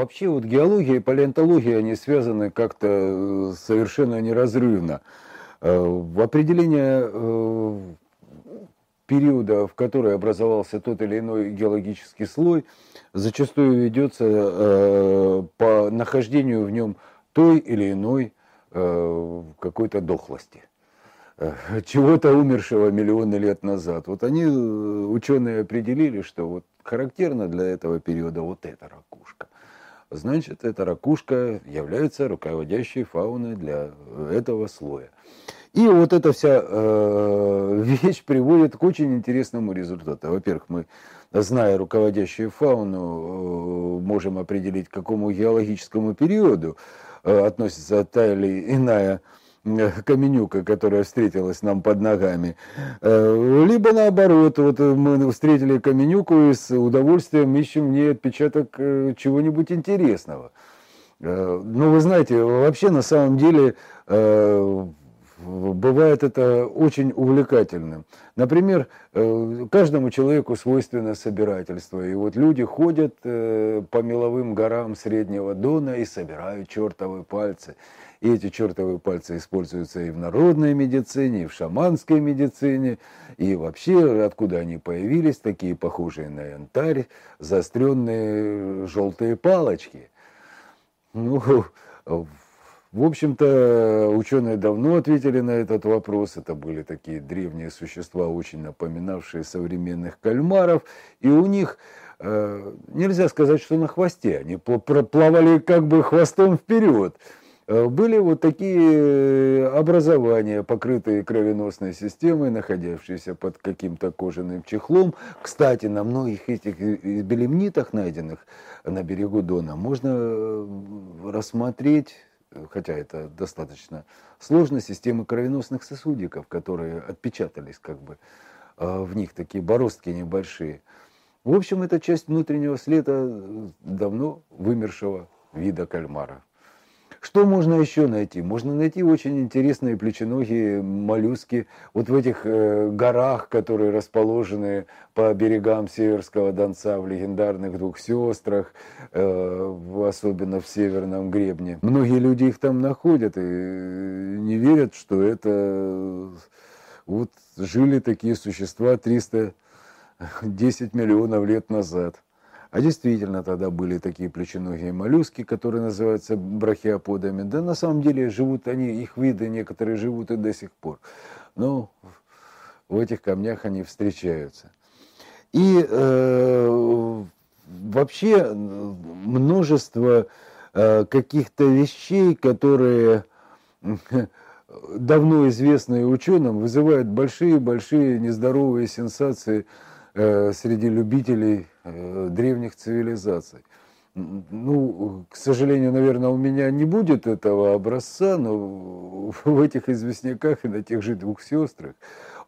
вообще вот геология и палеонтология, они связаны как-то э, совершенно неразрывно. Э, в определение периода, в который образовался тот или иной геологический слой, зачастую ведется по нахождению в нем той или иной какой-то дохлости чего-то умершего миллионы лет назад. Вот они, ученые, определили, что вот характерна для этого периода вот ракушка. Значит, эта ракушка является руководящей фауной для этого слоя. И вот эта вся э, вещь приводит к очень интересному результату. Во-первых, мы, зная руководящую фауну, э, можем определить, к какому геологическому периоду э, относится та или иная Э, каменюка, которая встретилась нам под ногами. Э, либо наоборот, вот мы встретили каменюку и с удовольствием ищем в ней отпечаток э, чего-нибудь интересного. Ну, вы знаете, вообще на самом деле бывает это очень увлекательным. Например, каждому человеку свойственно собирательство. И вот люди ходят по меловым горам Среднего Дона и собирают чертовы пальцы. И эти чертовы пальцы используются и в народной медицине, и в шаманской медицине, и вообще откуда они появились, такие похожие на янтарь, заостренные желтые палочки. Ну, в общем-то, ученые давно ответили на этот вопрос. Это были такие древние существа, очень напоминавшие современных кальмаров. И у них э, нельзя сказать, что на хвосте. Они плавали как бы хвостом вперед. Э, были вот такие э, образования, покрытые кровеносной системой, находящиеся под каким-то кожаным чехлом. Кстати, на многих этих э, белемнитах, найденных на берегу Дона, можно рассмотреть, хотя это достаточно сложно, системы кровеносных сосудиков, которые отпечатались как бы в них, такие бороздки небольшие. В общем, это часть внутреннего следа давно вымершего вида кальмара. Что можно еще найти? Можно найти очень интересные плеченогие моллюски вот в этих э, горах, которые расположены по берегам Северского Донца, в легендарных двух сестрах, э, особенно в Северном Гребне. Многие люди их там находят и не верят, что это вот жили такие существа 310 миллионов лет назад. А действительно тогда были такие плеченогие моллюски, которые называются брахиоподами. Да на самом деле живут они, их виды некоторые живут и до сих пор. Но в этих камнях они встречаются. И э, вообще множество э, каких-то вещей, которые давно известные ученым, вызывают большие-большие нездоровые сенсации Э, среди любителей э, древних цивилизаций. Ну, к сожалению, наверное, у меня не будет этого образца, но в этих известняках и на тех же двух сестрах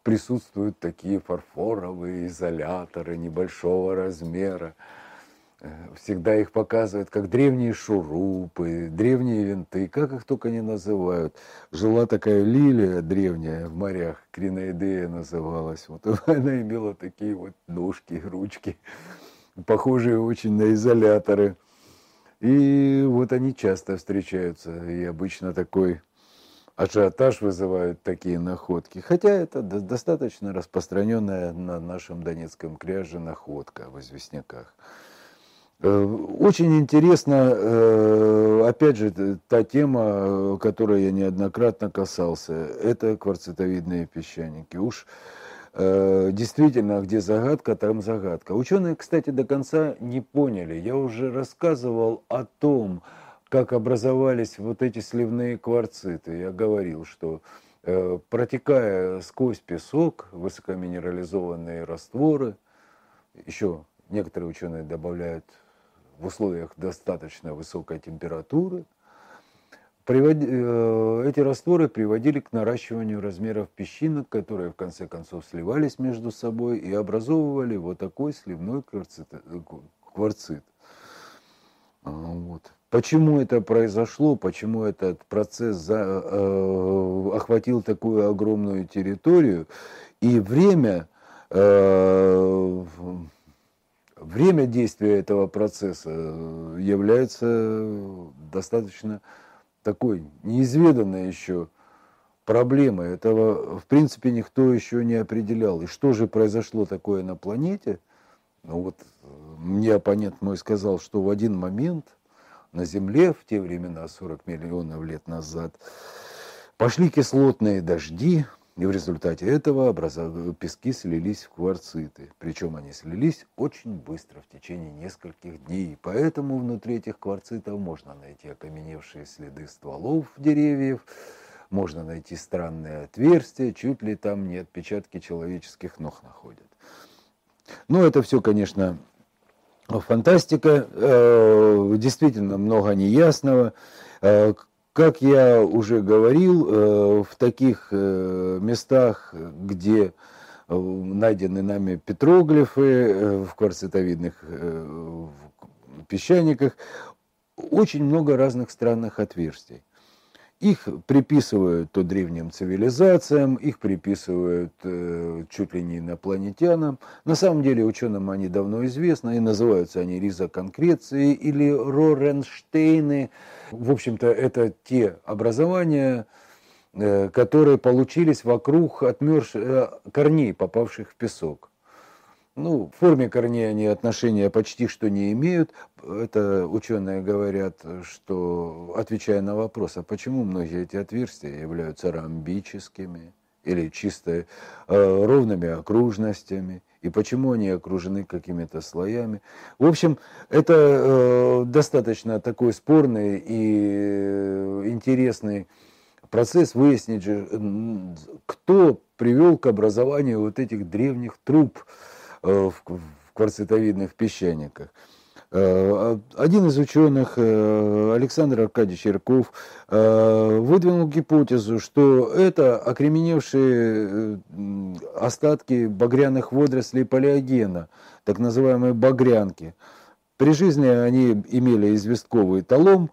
присутствуют такие фарфоровые изоляторы небольшого размера. Э, всегда их показывают как древние шурупы, древние винты, как их только не называют. Жила такая лилия древняя в морях, Криноидея называлась. Вот она имела такие вот ножки, ручки, похожие очень на изоляторы. И вот они часто встречаются, и обычно такой ажиотаж вызывают такие находки. Хотя это достаточно распространенная на нашем Донецком кряже находка в известняках. Э, очень интересно, э, опять же, та тема, которой я неоднократно касался, это кварцитовидные песчаники. Уж э, действительно, где загадка, там загадка. Ученые, кстати, до конца не поняли. Я уже рассказывал о том, как образовались вот эти сливные кварциты. Я говорил, что протекая сквозь песок, высокоминерализованные растворы, еще некоторые ученые добавляют в условиях достаточно высокой температуры, э, эти растворы приводили к наращиванию размеров песчинок, которые в конце концов сливались между собой и образовывали вот такой сливной кварцит. кварцит. А, вот. Почему это произошло, почему этот процесс за, э, охватил такую огромную территорию и время э, время действия этого процесса является достаточно такой неизведанной еще проблемой. Этого, в принципе, никто еще не определял. И что же произошло такое на планете? Ну вот, мне оппонент мой сказал, что в один момент на Земле, в те времена, 40 миллионов лет назад, пошли кислотные дожди, и в результате этого пески слились в кварциты. Причем они слились очень быстро, в течение нескольких дней. Поэтому внутри этих кварцитов можно найти окаменевшие следы стволов деревьев, можно найти странные отверстия, чуть ли там не отпечатки человеческих ног находят. Ну, это все, конечно, фантастика, э, действительно много неясного. Э, как я уже говорил, э, в таких местах, где найдены нами петроглифы в кварцитовидных песчаниках, очень много разных странных отверстий. Их приписывают то древним цивилизациям, их приписывают э, чуть ли не инопланетянам. На самом деле ученым они давно известны, и называются они ризоконкреции или Роренштейны. В общем-то, это те образования, э, которые получились вокруг отмерз... э, корней, попавших в песок. Ну, в форме корней они отношения почти что не имеют. Это ученые говорят, что, отвечая на вопрос, а почему многие эти отверстия являются ромбическими или чисто э, ровными окружностями, и почему они окружены какими-то слоями. В общем, это э, достаточно такой спорный и э, интересный процесс выяснить же, кто привел к образованию вот этих древних труб, в кварцитовидных песчаниках. Э, один из ученых, э, Александр Аркадьевич Ярков, выдвинул гипотезу, что это окременевшие остатки багряных водорослей палеогена, так называемые багрянки. При жизни они имели известковый талом,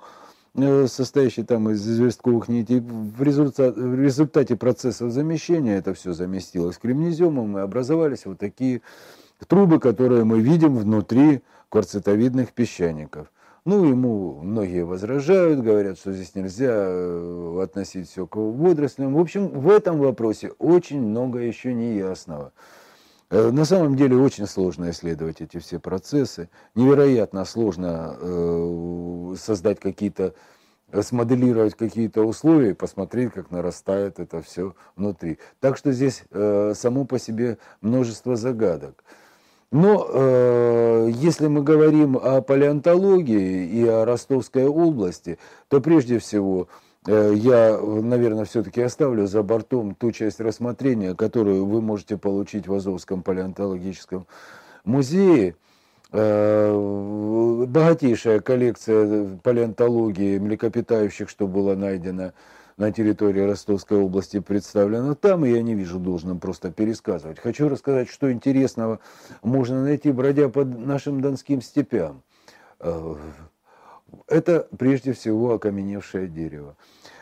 состоящий там из известковых нитей. В результате, в результате процесса замещения это все заместилось кремнеземом и образовались вот такие трубы, которые мы видим внутри кварцитовидных песчаников. Ну, ему многие возражают, говорят, что здесь нельзя э, относить все к водорослям. В общем, в этом вопросе очень много еще неясного. Э, на самом деле очень сложно исследовать эти все процессы. Невероятно сложно э, создать какие-то, смоделировать какие-то условия и посмотреть, как нарастает это все внутри. Так что здесь само по себе множество загадок. Но э, если мы говорим о палеонтологии и о Ростовской области, то прежде всего э, я, наверное, все-таки оставлю за бортом ту часть рассмотрения, которую вы можете получить в Азовском палеонтологическом музее. Э, богатейшая коллекция палеонтологии млекопитающих, что было найдено на территории Ростовской области представлена там, и я не вижу должным просто пересказывать. Хочу рассказать, что интересного можно найти, бродя по нашим донским степям. Э, это прежде всего окаменевшее дерево.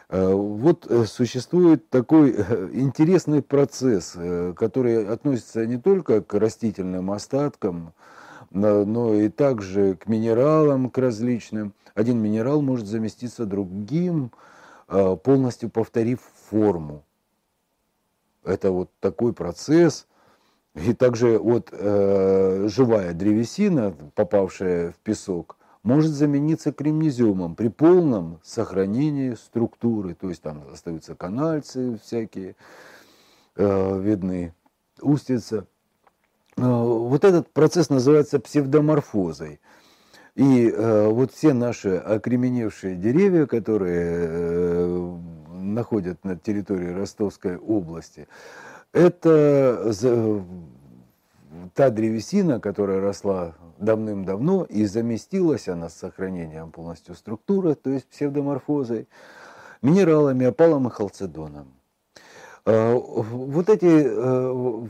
Э, вот э, существует такой интересный процесс, который относится не только к растительным остаткам, но и также к минералам, к различным. Один минерал может заместиться другим, Э, полностью повторив форму. Это вот такой процесс. И также вот э, живая древесина, попавшая в песок, может замениться кремнеземом при полном сохранении структуры. То есть там остаются канальцы всякие, э, видны устица. Э, вот этот процесс называется псевдоморфозой. И э, вот все наши окременевшие деревья, которые э, находят на территории Ростовской области, это та древесина, которая росла давным-давно и заместилась она с сохранением полностью структуры, то есть псевдоморфозой, минералами, опалом и халцедоном. Э, вот эти э,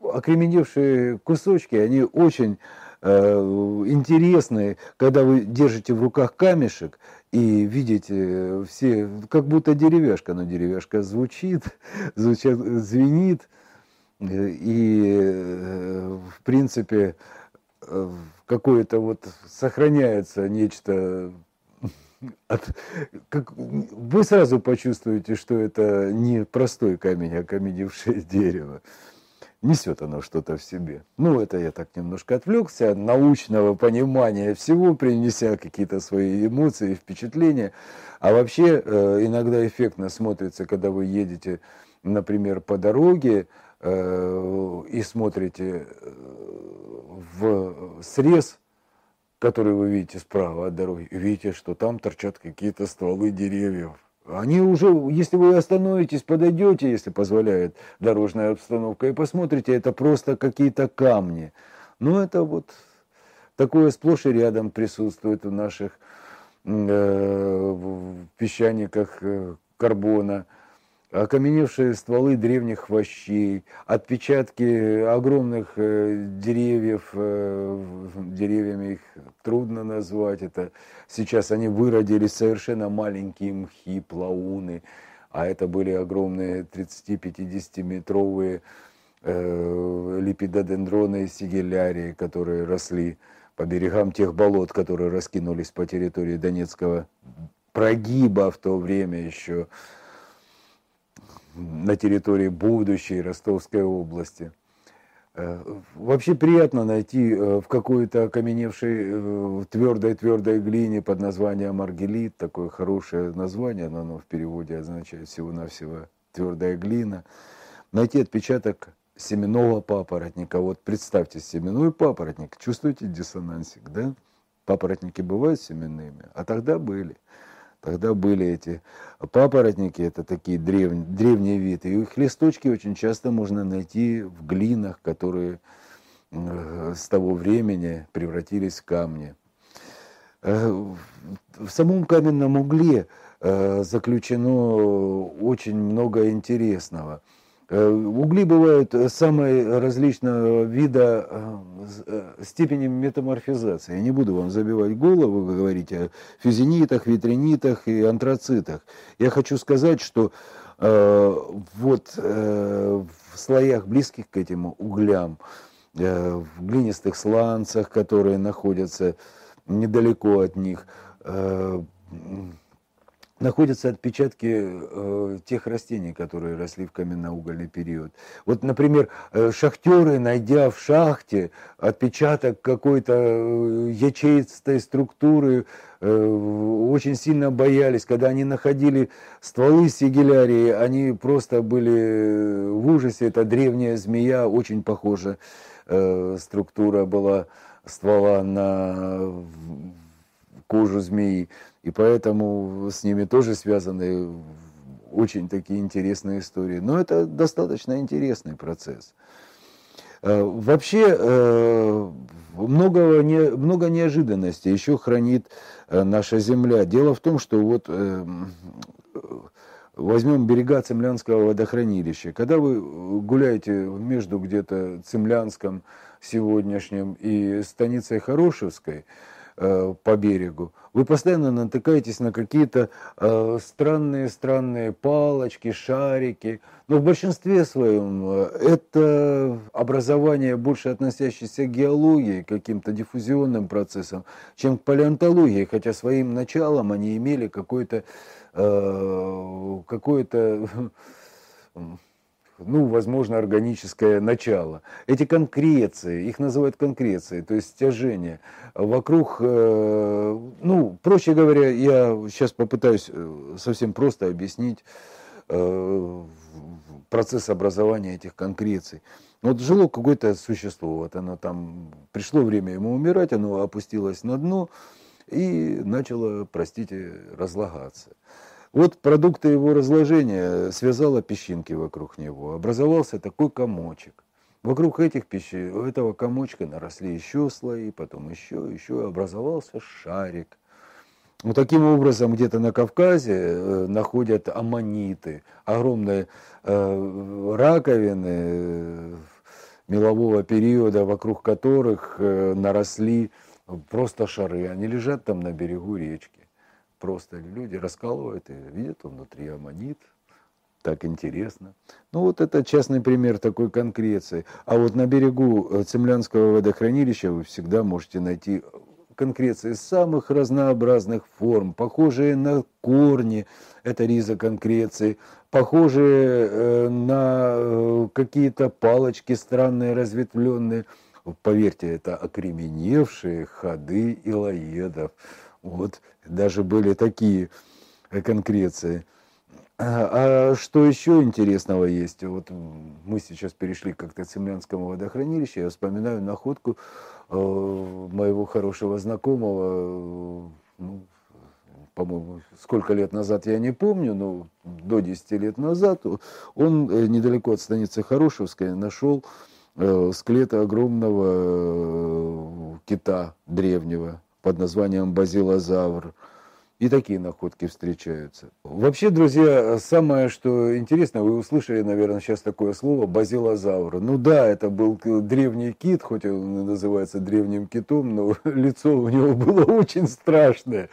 окременевшие кусочки, они очень Э, интересные, когда вы держите в руках камешек и видите все, как будто деревяшка, но деревяшка звучит, звучит звенит, и, э, в принципе, э, какое-то вот сохраняется нечто от, как, вы сразу почувствуете, что это не простой камень, а каменевшее дерево. Несет оно что-то в себе. Ну, это я так немножко отвлекся от научного понимания всего, принеся какие-то свои эмоции, впечатления. А вообще э, иногда эффектно смотрится, когда вы едете, например, по дороге и смотрите э, в срез который вы видите справа от дороги, видите, что там торчат какие-то стволы деревьев. Они уже, если вы остановитесь, подойдете, если позволяет дорожная обстановка, и посмотрите, это просто какие-то камни. Но это вот такое сплошь и рядом присутствует в наших э, в песчаниках э, карбона окаменевшие стволы древних хвощей, отпечатки огромных э, деревьев, э, деревьями их трудно назвать, это. Сейчас они выродились совершенно маленькие мхи, плауны, а это были огромные 30-50 метровые э, липидодендроны и сигелярии, которые росли по берегам тех болот, которые раскинулись по территории Донецкого прогиба в то время еще на территории будущей Ростовской области. Э, вообще приятно найти э, в какой-то окаменевшей твердой-твердой э, глине под названием аргелит, такое хорошее название, но оно в переводе означает всего-навсего твердая глина, найти отпечаток семенного папоротника. Вот представьте, семенной папоротник, чувствуете диссонансик, да? Папоротники бывают семенными, а тогда были. Тогда были эти папоротники, это такие древние, древние виды. И их листочки очень часто можно найти в глинах, которые э, с того времени превратились в камни. Э, в самом каменном угле э, заключено очень много интересного – угли бывают самые различного вида э, степени метаморфизации. Я не буду вам забивать голову, вы говорите о фюзинитах, витринитах и антрацитах. Я хочу сказать, что э, вот э, в слоях близких к этим углям, э, в глинистых сланцах, которые находятся недалеко от них, э, находятся отпечатки э, тех растений, которые росли в каменноугольный период. Вот, например, э, шахтеры, найдя в шахте отпечаток какой-то э, ячеистой структуры, очень сильно боялись, когда они находили стволы сигелярии, они просто были в ужасе. Это древняя змея, очень похожа структура была ствола на кожу змеи. И поэтому с ними тоже связаны очень такие интересные истории. Но это достаточно интересный процесс. Э, вообще э, много, не, много неожиданностей еще хранит э, наша земля. Дело в том, что вот возьмем берега Цемлянского водохранилища. Когда вы гуляете между где-то Цемлянском сегодняшним и станицей Хорошевской, Э, по берегу, вы постоянно натыкаетесь на какие-то странные-странные э, палочки, шарики. Но в большинстве своем э, это образование, больше относящееся к геологии, к каким-то диффузионным процессам, чем к палеонтологии, хотя своим началом они имели какое-то какое-то ну, возможно, органическое начало. Эти конкреции, их называют конкреции, то есть стяжение, вокруг, э, ну, проще говоря, я сейчас попытаюсь э, совсем просто объяснить э, процесс образования этих конкреций. Вот жило какое-то существо, вот оно там, пришло время ему умирать, оно опустилось на дно и начало, простите, разлагаться. Вот продукты его разложения связала песчинки вокруг него. Образовался такой комочек. Вокруг этих пещер, этого комочка наросли еще слои, потом еще, еще, образовался шарик. Вот таким образом где-то на Кавказе э, находят аммониты, огромные э, раковины э, мелового периода, вокруг которых наросли просто шары. Они лежат там на берегу речки просто люди раскалывают и видят, он внутри аммонит. так интересно. Ну вот это частный пример такой конкреции. А вот на берегу э, Цемлянского водохранилища вы всегда можете найти конкреции самых разнообразных форм, похожие на корни, это риза конкреции, похожие э, на э, какие-то палочки странные, разветвленные. Поверьте, это окременевшие ходы илоедов. Вот, даже были такие конкреции. А, а что еще интересного есть? Вот мы сейчас перешли как-то к Цемлянскому водохранилищу, я вспоминаю находку э, моего хорошего знакомого, ну, по-моему, сколько лет назад я не помню, но до 10 лет назад он э, недалеко от станицы Хорошевская нашел э, скелет огромного э, кита древнего под названием базилозавр. И такие находки встречаются. Вообще, друзья, самое, что интересно, вы услышали, наверное, сейчас такое слово базилозавр. Ну да, это был древний кит, хоть он называется древним китом, но лицо у него было очень страшное.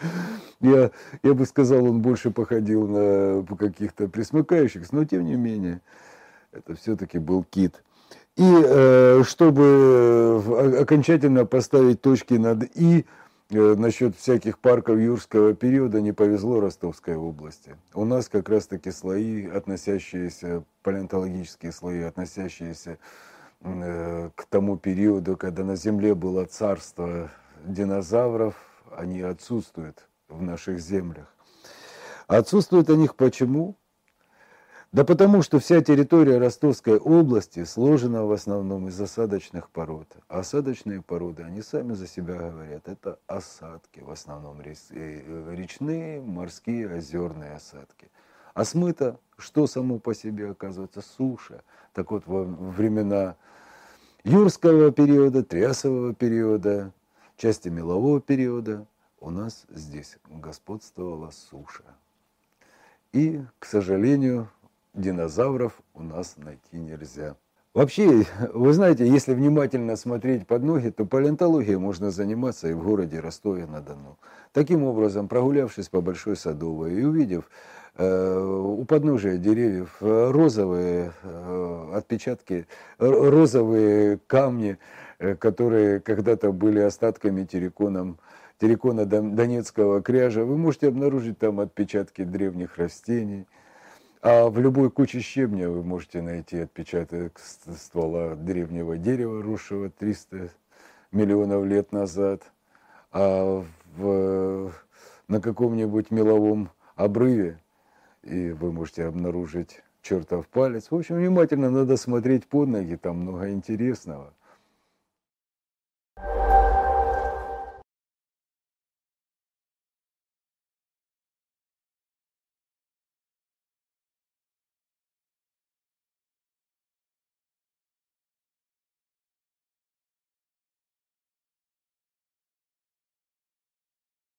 Я, я бы сказал, он больше походил на каких-то присмыкающихся, но тем не менее, это все-таки был кит. И э, чтобы окончательно поставить точки над «и», Э, насчет всяких парков юрского периода не повезло Ростовской области. У нас как раз-таки слои, относящиеся, палеонтологические слои, относящиеся э, к тому периоду, когда на Земле было царство динозавров, они отсутствуют в наших землях. Отсутствуют о них почему? Да потому что вся территория Ростовской области сложена в основном из осадочных пород. Осадочные породы, они сами за себя говорят, это осадки, в основном э, речные, морские, озерные осадки. А смыто, что само по себе оказывается, суша. Так вот, во времена юрского периода, трясового периода, части мелового периода у нас здесь господствовала суша. И, к сожалению, динозавров у нас найти нельзя. Вообще, вы знаете, если внимательно смотреть под ноги, то палеонтологией можно заниматься и в городе Ростове-на-Дону. Таким образом, прогулявшись по Большой Садовой и увидев э, у подножия деревьев розовые э, отпечатки, розовые камни, э, которые когда-то были остатками терриконом, террикона Донецкого кряжа, вы можете обнаружить там отпечатки древних растений – а в любой куче щебня вы можете найти отпечаток ствола древнего дерева, росшего 300 миллионов лет назад. А в, на каком-нибудь меловом обрыве и вы можете обнаружить чертов палец. В общем, внимательно надо смотреть под ноги, там много интересного.